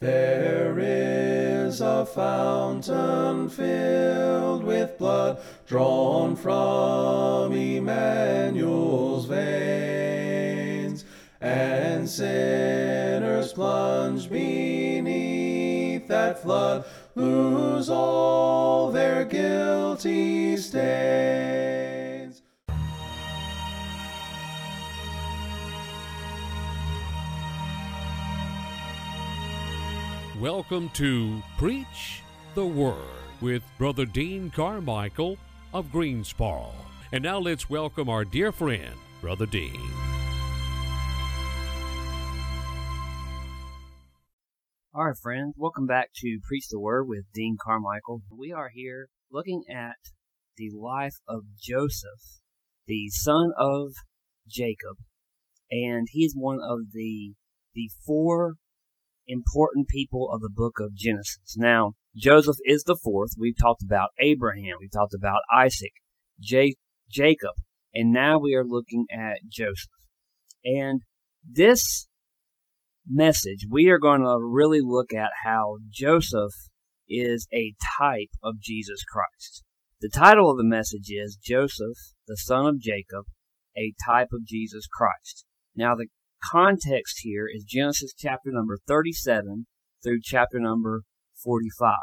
There is a fountain filled with blood drawn from Emmanuel's veins, and sinners plunged beneath that flood lose all their guilty stains. Welcome to Preach the Word with Brother Dean Carmichael of Greensboro. And now let's welcome our dear friend, Brother Dean. All right, friends, welcome back to Preach the Word with Dean Carmichael. We are here looking at the life of Joseph, the son of Jacob, and he is one of the the four important people of the book of Genesis. Now, Joseph is the fourth. We've talked about Abraham, we've talked about Isaac, J- Jacob, and now we are looking at Joseph. And this message, we are going to really look at how Joseph is a type of Jesus Christ. The title of the message is Joseph, the son of Jacob, a type of Jesus Christ. Now, the context here is Genesis chapter number 37 through chapter number 45.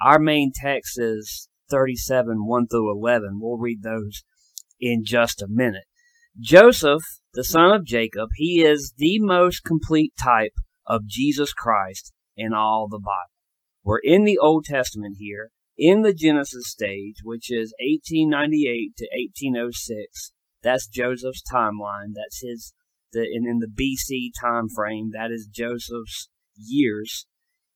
Our main text is 37, 1 through 11. We'll read those in just a minute. Joseph, the son of Jacob, he is the most complete type of Jesus Christ in all the Bible. We're in the Old Testament here, in the Genesis stage, which is 1898 to 1806. That's Joseph's timeline. That's his the and in the BC time frame, that is Joseph's years.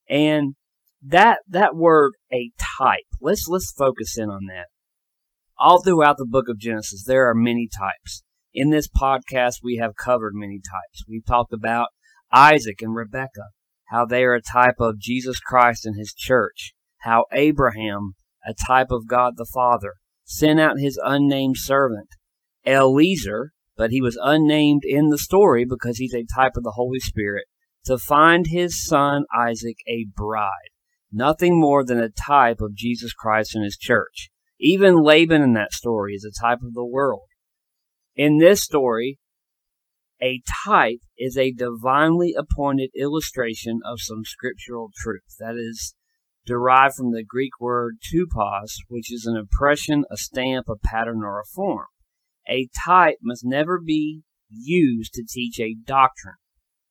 And that that word a type. Let's let's focus in on that. All throughout the book of Genesis, there are many types. In this podcast, we have covered many types. We've talked about Isaac and Rebekah, how they are a type of Jesus Christ and his church, how Abraham, a type of God the Father, sent out his unnamed servant, Eliezer, but he was unnamed in the story because he's a type of the Holy Spirit, to find his son Isaac a bride. Nothing more than a type of Jesus Christ and his church. Even Laban in that story is a type of the world. In this story, a type is a divinely appointed illustration of some scriptural truth. That is derived from the Greek word tupos, which is an impression, a stamp, a pattern, or a form. A type must never be used to teach a doctrine,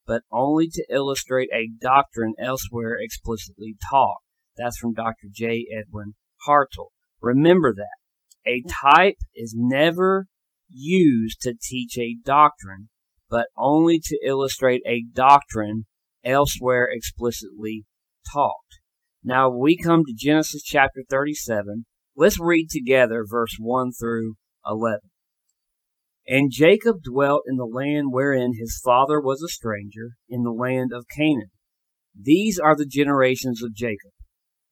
but only to illustrate a doctrine elsewhere explicitly taught. That's from Dr. J. Edwin Hartill. Remember that. A type is never used to teach a doctrine, but only to illustrate a doctrine elsewhere explicitly taught. Now we come to Genesis chapter 37. Let's read together verse 1 through 11. And Jacob dwelt in the land wherein his father was a stranger, in the land of Canaan. These are the generations of Jacob.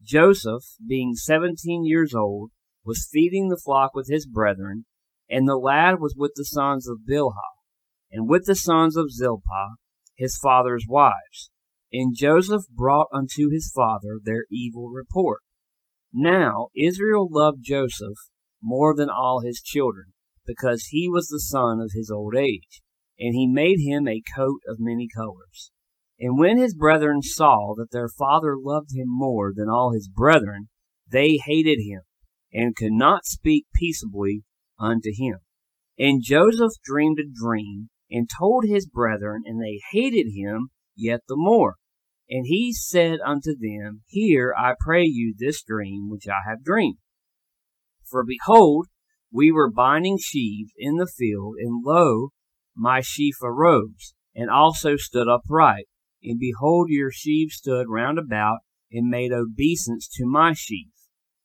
Joseph, being seventeen years old, was feeding the flock with his brethren, and the lad was with the sons of Bilhah, and with the sons of Zilpah, his father's wives. And Joseph brought unto his father their evil report. Now Israel loved Joseph more than all his children because he was the son of his old age, and he made him a coat of many colors. And when his brethren saw that their father loved him more than all his brethren, they hated him, and could not speak peaceably unto him. And Joseph dreamed a dream, and told his brethren, and they hated him yet the more. And he said unto them, Hear, I pray you, this dream which I have dreamed. For behold, we were binding sheaves in the field, and lo, my sheaf arose, and also stood upright. And behold, your sheaves stood round about, and made obeisance to my sheaf.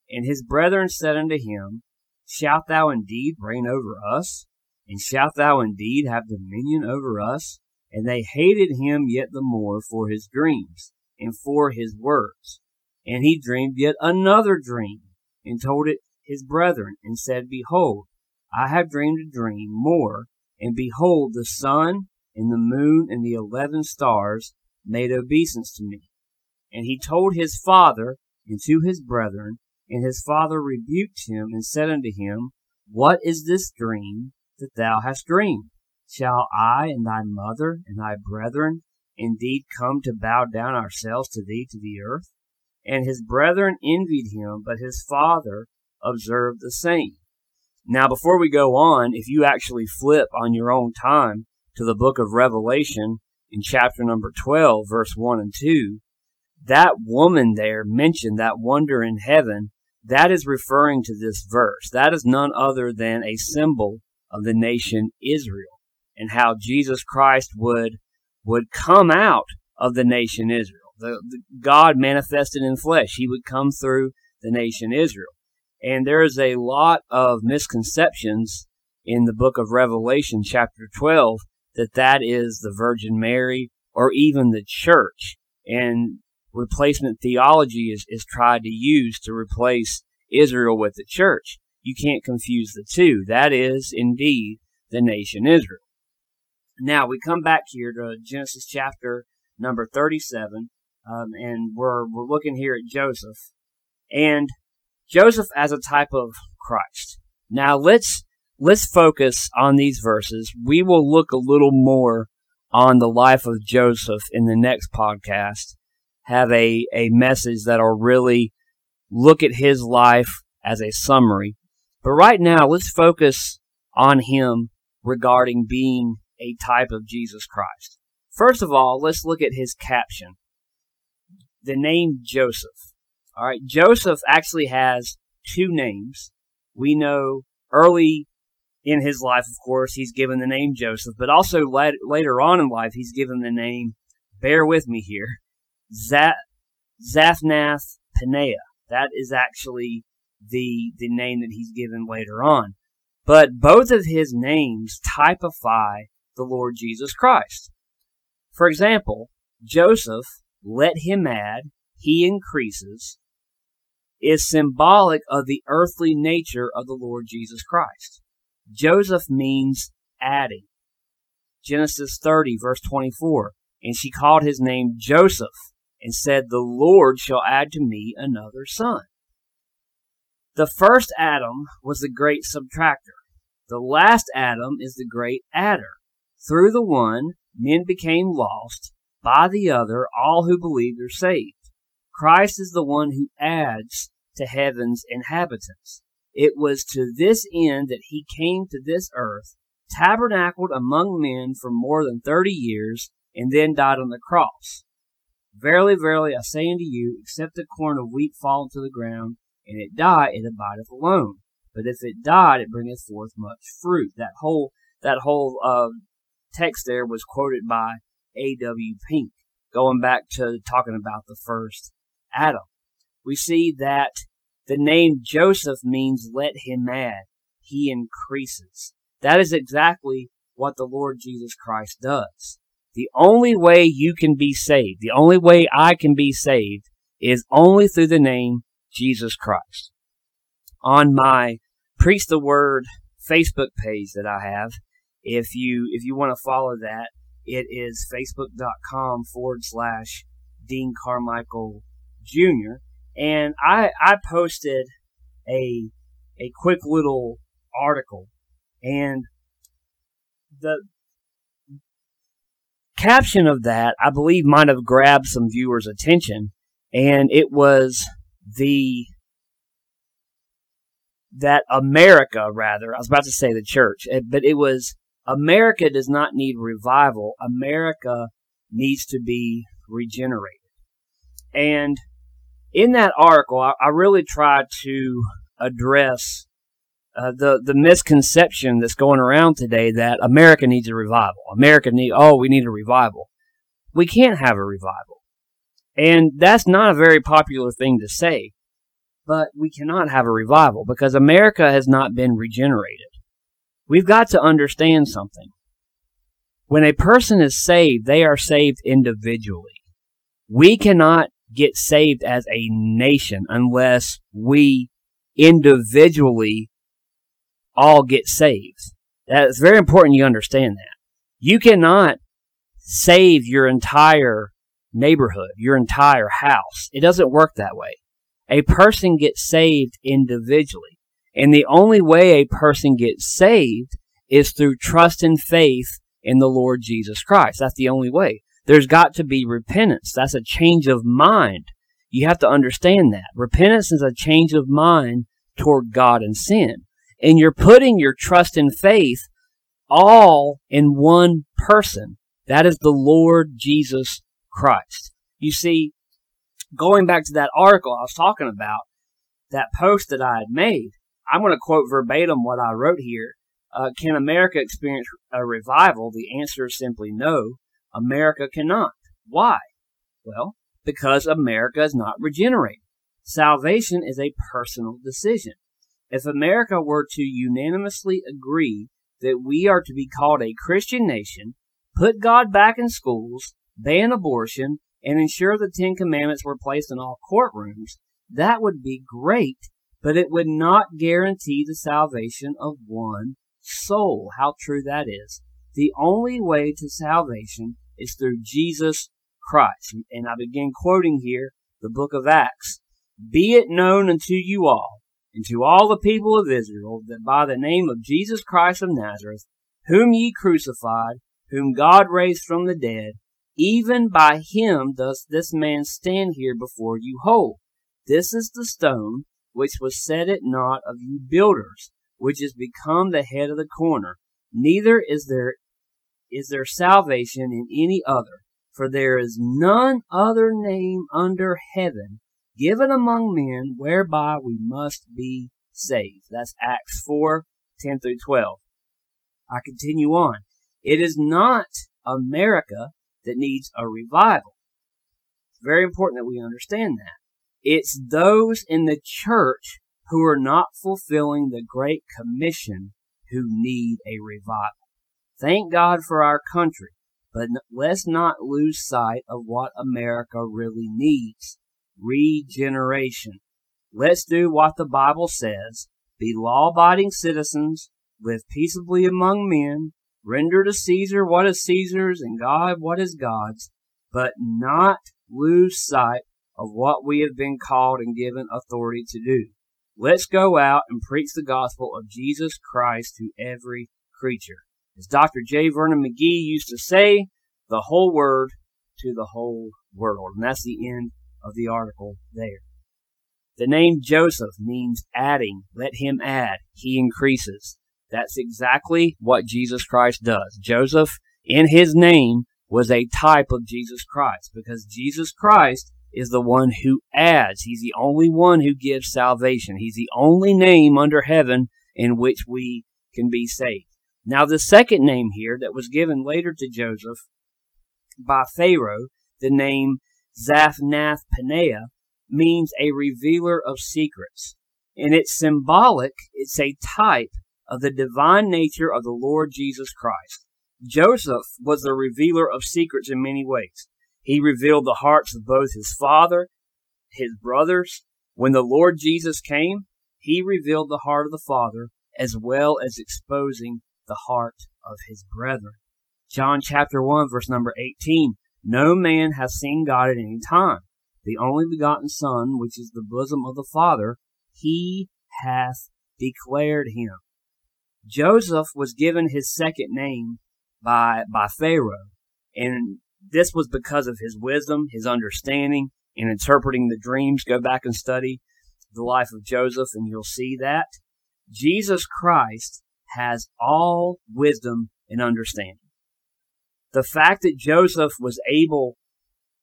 And his brethren said unto him, Shalt thou indeed reign over us? And shalt thou indeed have dominion over us? And they hated him yet the more for his dreams, and for his words. And he dreamed yet another dream, and told it his brethren, and said, Behold, I have dreamed a dream more, and behold, the sun and the moon and the eleven stars made obeisance to me. And he told his father and to his brethren, and his father rebuked him and said unto him, What is this dream that thou hast dreamed? Shall I and thy mother and thy brethren indeed come to bow down ourselves to thee to the earth? And his brethren envied him, but his father observed the same. Now, before we go on, if you actually flip on your own time to the book of Revelation in chapter number 12, verse 1 and 2, that woman there mentioned, that wonder in heaven, that is referring to this verse. That is none other than a symbol of the nation Israel and how Jesus Christ would, would come out of the nation Israel. The, the God manifested in flesh. He would come through the nation Israel. And there is a lot of misconceptions in the book of Revelation, chapter 12, that that is the Virgin Mary or even the church. And replacement theology is, is tried to use to replace Israel with the church. You can't confuse the two. That is indeed the nation Israel. Now we come back here to Genesis chapter number 37, um, and we're, we're looking here at Joseph. And Joseph as a type of Christ. Now let's let's focus on these verses. We will look a little more on the life of Joseph in the next podcast. Have a, a message that'll really look at his life as a summary. But right now, let's focus on him regarding being a type of Jesus Christ. First of all, let's look at his caption. The name Joseph. All right, Joseph actually has two names. We know early in his life, of course, he's given the name Joseph, but also later on in life, he's given the name, bear with me here, Zaphnath Paneah. That is actually the, the name that he's given later on. But both of his names typify the Lord Jesus Christ. For example, Joseph, let him add, he increases, is symbolic of the earthly nature of the Lord Jesus Christ. Joseph means adding. Genesis 30, verse 24. And she called his name Joseph and said, The Lord shall add to me another son. The first Adam was the great subtractor. The last Adam is the great adder. Through the one, men became lost. By the other, all who believed are saved. Christ is the one who adds to heaven's inhabitants. It was to this end that he came to this earth, tabernacled among men for more than thirty years, and then died on the cross. Verily, verily, I say unto you, except a corn of wheat fall into the ground, and it die, it abideth alone. But if it died, it bringeth forth much fruit. That whole that whole uh, text there was quoted by A.W. Pink, going back to talking about the first Adam. We see that the name Joseph means let him add. He increases. That is exactly what the Lord Jesus Christ does. The only way you can be saved, the only way I can be saved is only through the name Jesus Christ. On my Preach the Word Facebook page that I have, if you, if you want to follow that, it is facebook.com forward slash Dean Carmichael Jr. And I, I posted a, a quick little article and the caption of that, I believe might have grabbed some viewers' attention and it was the, that America, rather, I was about to say the church, eh, but it was America does not need revival. America needs to be regenerated. And in that article, I, I really tried to address uh, the the misconception that's going around today that America needs a revival. America need oh we need a revival. We can't have a revival, and that's not a very popular thing to say. But we cannot have a revival because America has not been regenerated. We've got to understand something. When a person is saved, they are saved individually. We cannot get saved as a nation unless we individually all get saved. That's very important you understand that. You cannot save your entire neighborhood, your entire house. It doesn't work that way. A person gets saved individually. And the only way a person gets saved is through trust and faith in the Lord Jesus Christ. That's the only way. There's got to be repentance. That's a change of mind. You have to understand that. Repentance is a change of mind toward God and sin. And you're putting your trust and faith all in one person. That is the Lord Jesus Christ. You see, going back to that article I was talking about, that post that I had made, I'm going to quote verbatim what I wrote here. Uh, can America experience a revival? The answer is simply no. America cannot. Why? Well, because America is not regenerated. Salvation is a personal decision. If America were to unanimously agree that we are to be called a Christian nation, put God back in schools, ban abortion, and ensure the Ten Commandments were placed in all courtrooms, that would be great, but it would not guarantee the salvation of one soul. How true that is. The only way to salvation is through Jesus Christ. And I begin quoting here the book of Acts. Be it known unto you all, and to all the people of Israel, that by the name of Jesus Christ of Nazareth, whom ye crucified, whom God raised from the dead, even by him does this man stand here before you whole. This is the stone which was set at naught of you builders, which is become the head of the corner. Neither is there is there salvation in any other, for there is none other name under heaven given among men whereby we must be saved. That's Acts 4, 10 through 12. I continue on. It is not America that needs a revival. It's very important that we understand that. It's those in the church who are not fulfilling the Great Commission who need a revival. Thank God for our country, but let's not lose sight of what America really needs regeneration. Let's do what the Bible says be law abiding citizens, live peaceably among men, render to Caesar what is Caesar's and God what is God's, but not lose sight of what we have been called and given authority to do. Let's go out and preach the gospel of Jesus Christ to every creature. As Dr. J. Vernon McGee used to say, the whole word to the whole world. And that's the end of the article there. The name Joseph means adding. Let him add. He increases. That's exactly what Jesus Christ does. Joseph, in his name, was a type of Jesus Christ because Jesus Christ is the one who adds. He's the only one who gives salvation. He's the only name under heaven in which we can be saved. Now, the second name here that was given later to Joseph by Pharaoh, the name Zaphnath Paneah means a revealer of secrets. And it's symbolic, it's a type of the divine nature of the Lord Jesus Christ. Joseph was the revealer of secrets in many ways. He revealed the hearts of both his father, his brothers. When the Lord Jesus came, he revealed the heart of the Father as well as exposing the heart of his brethren. John chapter 1 verse number 18. No man hath seen God at any time. The only begotten Son, which is the bosom of the Father, he hath declared him. Joseph was given his second name by, by Pharaoh, and this was because of his wisdom, his understanding, in interpreting the dreams. Go back and study the life of Joseph, and you'll see that. Jesus Christ has all wisdom and understanding the fact that Joseph was able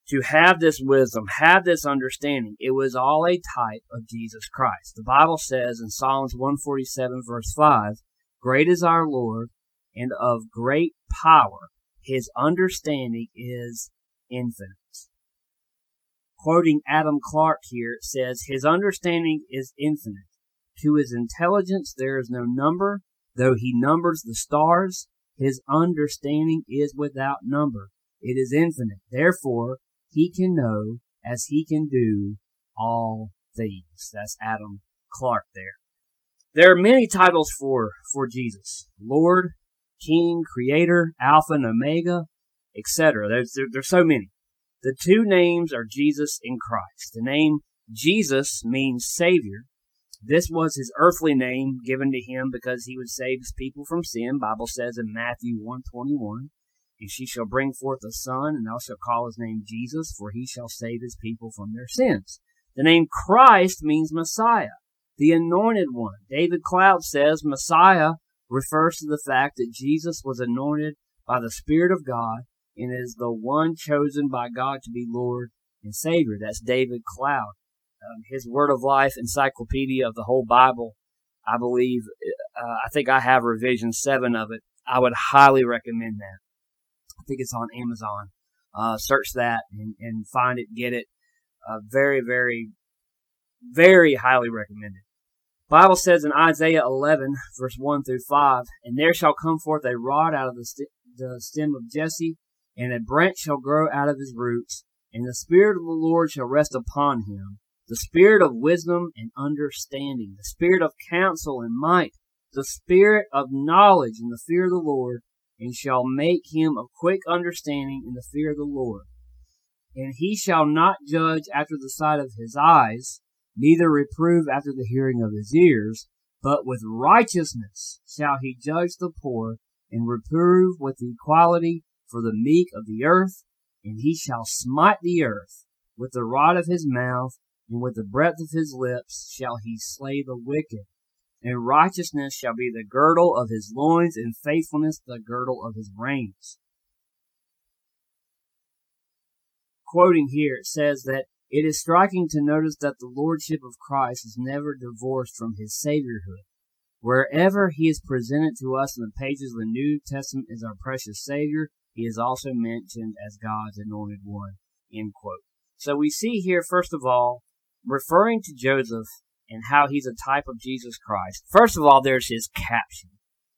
to have this wisdom, have this understanding, it was all a type of Jesus Christ. The Bible says in Psalms 147 verse 5, Great is our Lord and of great power. His understanding is infinite. Quoting Adam Clarke here, it says, His understanding is infinite. To his intelligence there is no number, though he numbers the stars, his understanding is without number. It is infinite. Therefore, he can know as he can do all things. That's Adam Clarke there. There are many titles for, for Jesus. Lord, King, Creator, Alpha and Omega, etc. There's, there, there's so many. The two names are Jesus and Christ. The name Jesus means Savior. This was his earthly name given to him because he would save his people from sin. Bible says in Matthew 121, And she shall bring forth a son, and thou shalt call his name Jesus, for he shall save his people from their sins. The name Christ means Messiah, the anointed one. David Cloud says Messiah refers to the fact that Jesus was anointed by the Spirit of God and is the one chosen by God to be Lord and Savior. That's David Cloud. Um, his Word of Life encyclopedia of the whole Bible, I believe, uh, I think I have revision seven of it. I would highly recommend that. I think it's on Amazon. Uh, search that and, and, find it, get it. Uh, very, very, very highly recommended. Bible says in Isaiah 11, verse 1 through 5, And there shall come forth a rod out of the, st- the stem of Jesse, and a branch shall grow out of his roots, and the Spirit of the Lord shall rest upon him, the Spirit of wisdom and understanding, the Spirit of counsel and might, the Spirit of knowledge and the fear of the Lord, and shall make him of quick understanding in the fear of the Lord. And he shall not judge after the sight of his eyes, neither reprove after the hearing of his ears, but with righteousness shall he judge the poor, and reprove with equality for the meek of the earth, and he shall smite the earth with the rod of his mouth, and with the breath of his lips shall he slay the wicked. And righteousness shall be the girdle of his loins, and faithfulness the girdle of his reins. Quoting here, it says that it is striking to notice that the Lordship of Christ is never divorced from his Saviorhood. Wherever he is presented to us in the pages of the New Testament as our precious Savior, he is also mentioned as God's anointed one. So we see here, first of all, referring to Joseph and how he's a type of Jesus Christ. First of all, there's his caption.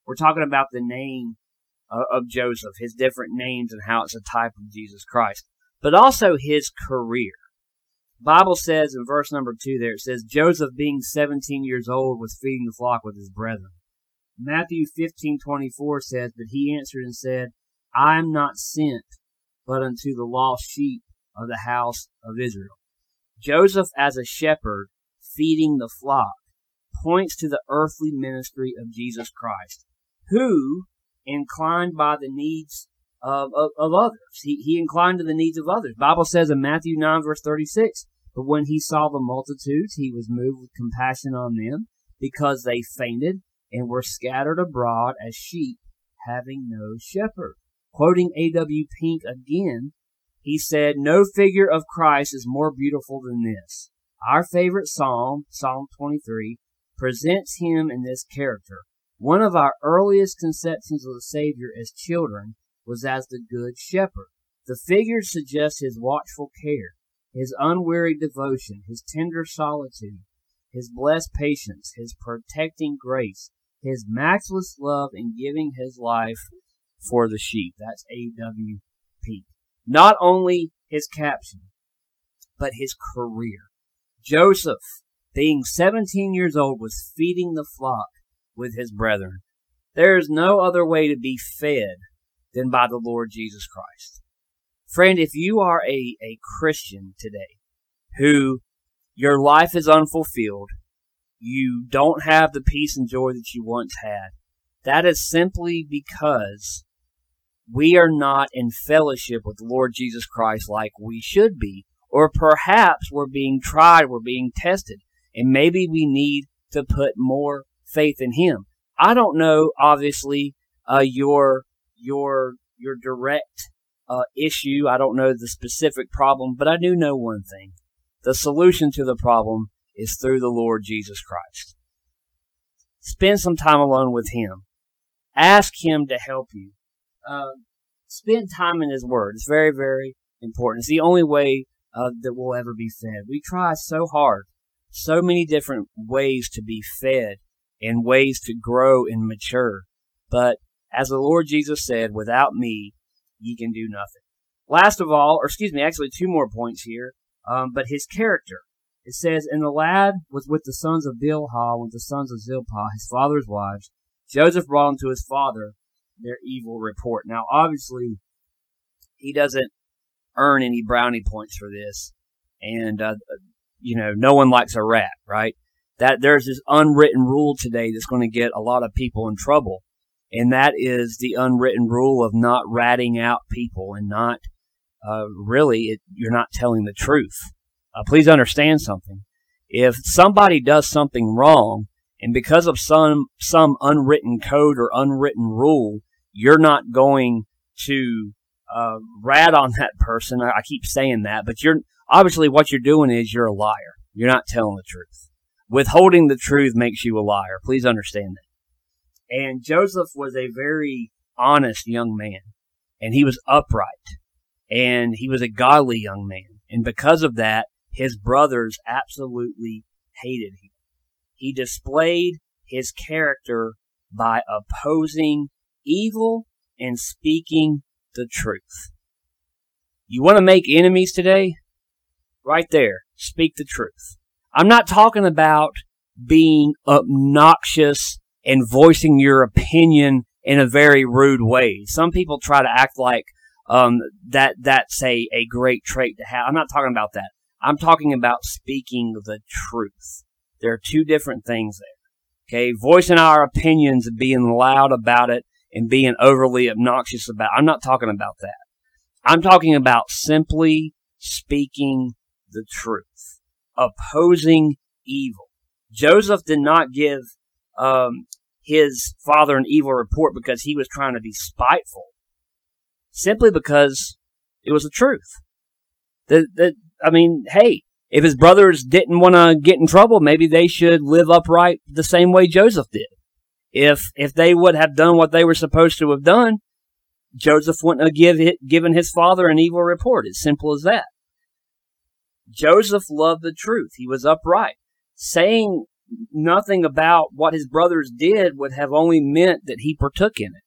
We're talking about the name of Joseph, his different names, and how it's a type of Jesus Christ, but also his career. Bible says in verse number two there, it says, Joseph being 17 years old was feeding the flock with his brethren. Matthew 15:24 says, But he answered and said, I am not sent, but unto the lost sheep of the house of Israel. Joseph as a shepherd feeding the flock points to the earthly ministry of Jesus Christ, who, inclined by the needs of, of, of others, he, he inclined to the needs of others. Bible says in Matthew 9 verse 36, but when he saw the multitudes, he was moved with compassion on them because they fainted and were scattered abroad as sheep having no shepherd. Quoting A.W. Pink again, he said, No figure of Christ is more beautiful than this. Our favorite psalm, Psalm 23, presents him in this character. One of our earliest conceptions of the Savior as children was as the Good Shepherd. The figure suggests his watchful care, his unwearied devotion, his tender solitude, his blessed patience, his protecting grace, his matchless love in giving his life for the sheep. That's AWP. Not only his caption, but his career. Joseph, being 17 years old, was feeding the flock with his brethren. There is no other way to be fed than by the Lord Jesus Christ. Friend, if you are a, a Christian today who your life is unfulfilled, you don't have the peace and joy that you once had, that is simply because we are not in fellowship with the Lord Jesus Christ like we should be. Or perhaps we're being tried, we're being tested, and maybe we need to put more faith in Him. I don't know, obviously, uh, your your your direct uh, issue. I don't know the specific problem, but I do know one thing: the solution to the problem is through the Lord Jesus Christ. Spend some time alone with Him. Ask Him to help you uh, spend time in His Word. It's very, very important. It's the only way uh, that we'll ever be fed. We try so hard, so many different ways to be fed and ways to grow and mature. But as the Lord Jesus said, without me, ye can do nothing. Last of all, or excuse me, actually two more points here, um, but his character. It says, And the lad was with the sons of Bilhah, with the sons of Zilpah, his father's wives. Joseph brought him to his father, their evil report. Now, obviously, he doesn't earn any brownie points for this. And, uh, you know, no one likes a rat, right? That there's this unwritten rule today that's going to get a lot of people in trouble. And that is the unwritten rule of not ratting out people and not, uh, really, it, you're not telling the truth. Uh, please understand something. If somebody does something wrong, and because of some some unwritten code or unwritten rule, you're not going to uh, rat on that person. I, I keep saying that, but you're obviously what you're doing is you're a liar. You're not telling the truth. Withholding the truth makes you a liar. Please understand that. And Joseph was a very honest young man, and he was upright, and he was a godly young man. And because of that, his brothers absolutely hated him. He displayed his character by opposing evil and speaking the truth. You want to make enemies today? Right there. Speak the truth. I'm not talking about being obnoxious and voicing your opinion in a very rude way. Some people try to act like um, that that's a, a great trait to have. I'm not talking about that. I'm talking about speaking the truth. There are two different things there. Okay, voicing our opinions and being loud about it and being overly obnoxious about. I'm not talking about that. I'm talking about simply speaking the truth, opposing evil. Joseph did not give um, his father an evil report because he was trying to be spiteful, simply because it was the truth. That, that I mean, hey, if his brothers didn't want to get in trouble, maybe they should live upright the same way Joseph did. If if they would have done what they were supposed to have done, Joseph wouldn't have give it, given his father an evil report. As simple as that. Joseph loved the truth. He was upright. Saying nothing about what his brothers did would have only meant that he partook in it.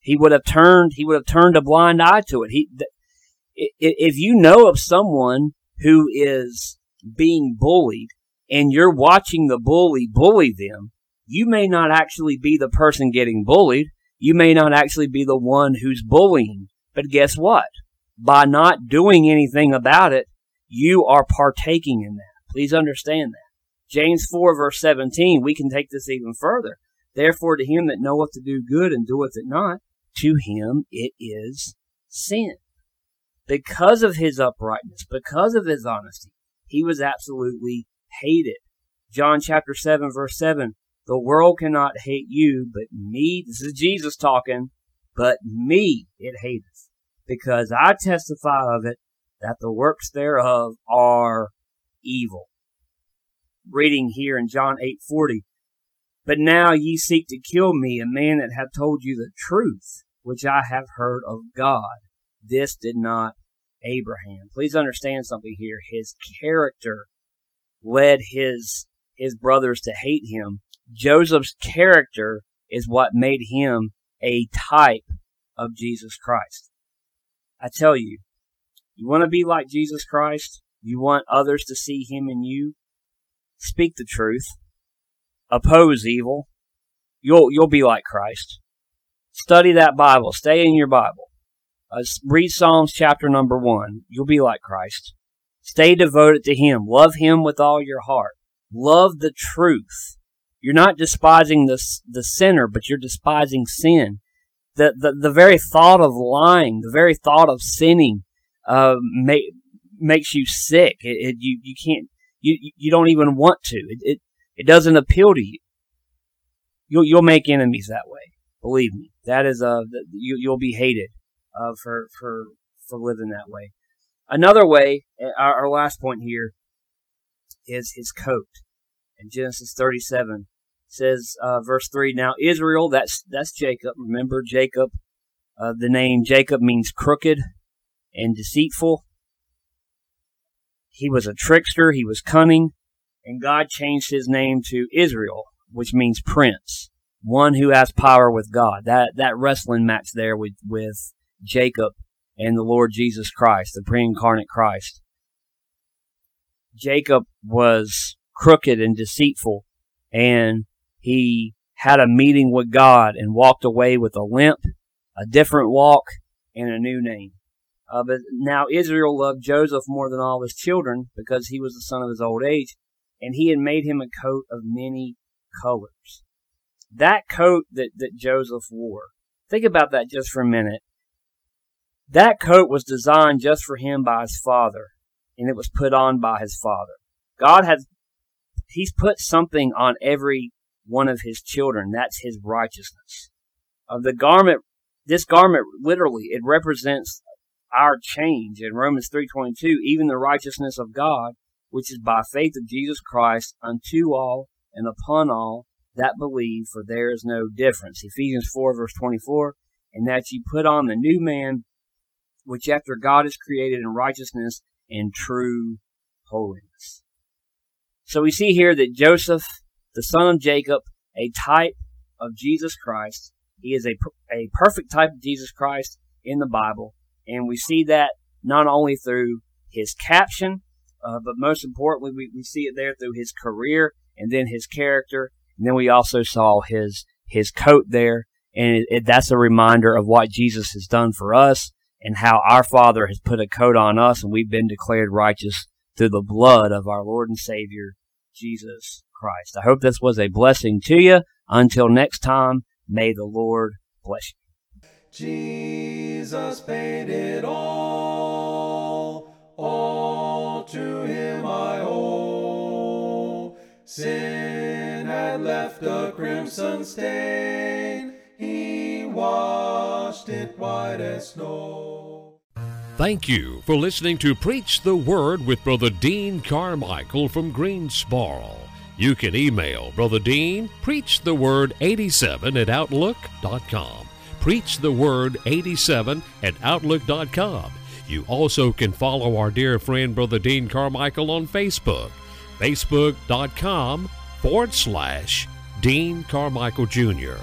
He would have turned he would have turned a blind eye to it. He if you know of someone who is being bullied and you're watching the bully bully them, you may not actually be the person getting bullied. You may not actually be the one who's bullying. But guess what? By not doing anything about it, you are partaking in that. Please understand that. James 4 verse 17, we can take this even further. Therefore to him that knoweth to do good and doeth it not, to him it is sin because of his uprightness, because of his honesty, he was absolutely hated. John chapter 7 verse 7, the world cannot hate you, but me, this is Jesus talking, but me it hateth, because I testify of it that the works thereof are evil. Reading here in John 8:40, but now ye seek to kill me, a man that hath told you the truth, which I have heard of God this did not Abraham. Please understand something here. His character led his his brothers to hate him. Joseph's character is what made him a type of Jesus Christ. I tell you, you want to be like Jesus Christ? You want others to see him in you? Speak the truth. Oppose evil. You'll, you'll be like Christ. Study that Bible. Stay in your Bible. Uh, read Psalms chapter number one. You'll be like Christ. Stay devoted to Him. Love Him with all your heart. Love the truth. You're not despising the, the sinner, but you're despising sin. The, the, the very thought of lying, the very thought of sinning, uh, make, makes you sick. It, it, you, you can't, you, you don't even want to. It, it, it doesn't appeal to you. You'll, you'll make enemies that way. Believe me. That is, uh, you, you'll be hated uh, for for for living that way. Another way, uh, our, our last point here, is his coat. In Genesis 37 says, uh, verse three. Now Israel, that's that's Jacob. Remember Jacob. Uh, the name Jacob means crooked and deceitful. He was a trickster. He was cunning, and God changed his name to Israel, which means prince, one who has power with God. That that wrestling match there with with Jacob and the Lord Jesus Christ, the pre incarnate Christ. Jacob was crooked and deceitful, and he had a meeting with God and walked away with a limp, a different walk, and a new name. Uh, but now Israel loved Joseph more than all his children because he was the son of his old age, and he had made him a coat of many colors. That coat that, that Joseph wore, think about that just for a minute. That coat was designed just for him by his father, and it was put on by his father. God has, he's put something on every one of his children. That's his righteousness. Of the garment, this garment literally, it represents our change. In Romans 3.22, even the righteousness of God, which is by faith of Jesus Christ unto all and upon all that believe, for there is no difference. Ephesians 4 verse 24, and that ye put on the new man, which after God is created in righteousness and true holiness. So we see here that Joseph, the son of Jacob, a type of Jesus Christ, he is a, a perfect type of Jesus Christ in the Bible. And we see that not only through his caption, uh, but most importantly, we, we see it there through his career and then his character. And then we also saw his, his coat there. And it, it, that's a reminder of what Jesus has done for us and how our Father has put a coat on us and we've been declared righteous through the blood of our Lord and Savior, Jesus Christ. I hope this was a blessing to you. Until next time, may the Lord bless you. Jesus paid it all, all to him I owe. Sin had left a crimson stain, he washed it white as snow. Thank you for listening to Preach the Word with Brother Dean Carmichael from Greensboro. You can email Brother Dean, preach the preachtheword87 at outlook.com preach the word 87 at outlook.com. You also can follow our dear friend Brother Dean Carmichael on Facebook, facebook.com forward slash Dean Carmichael Jr.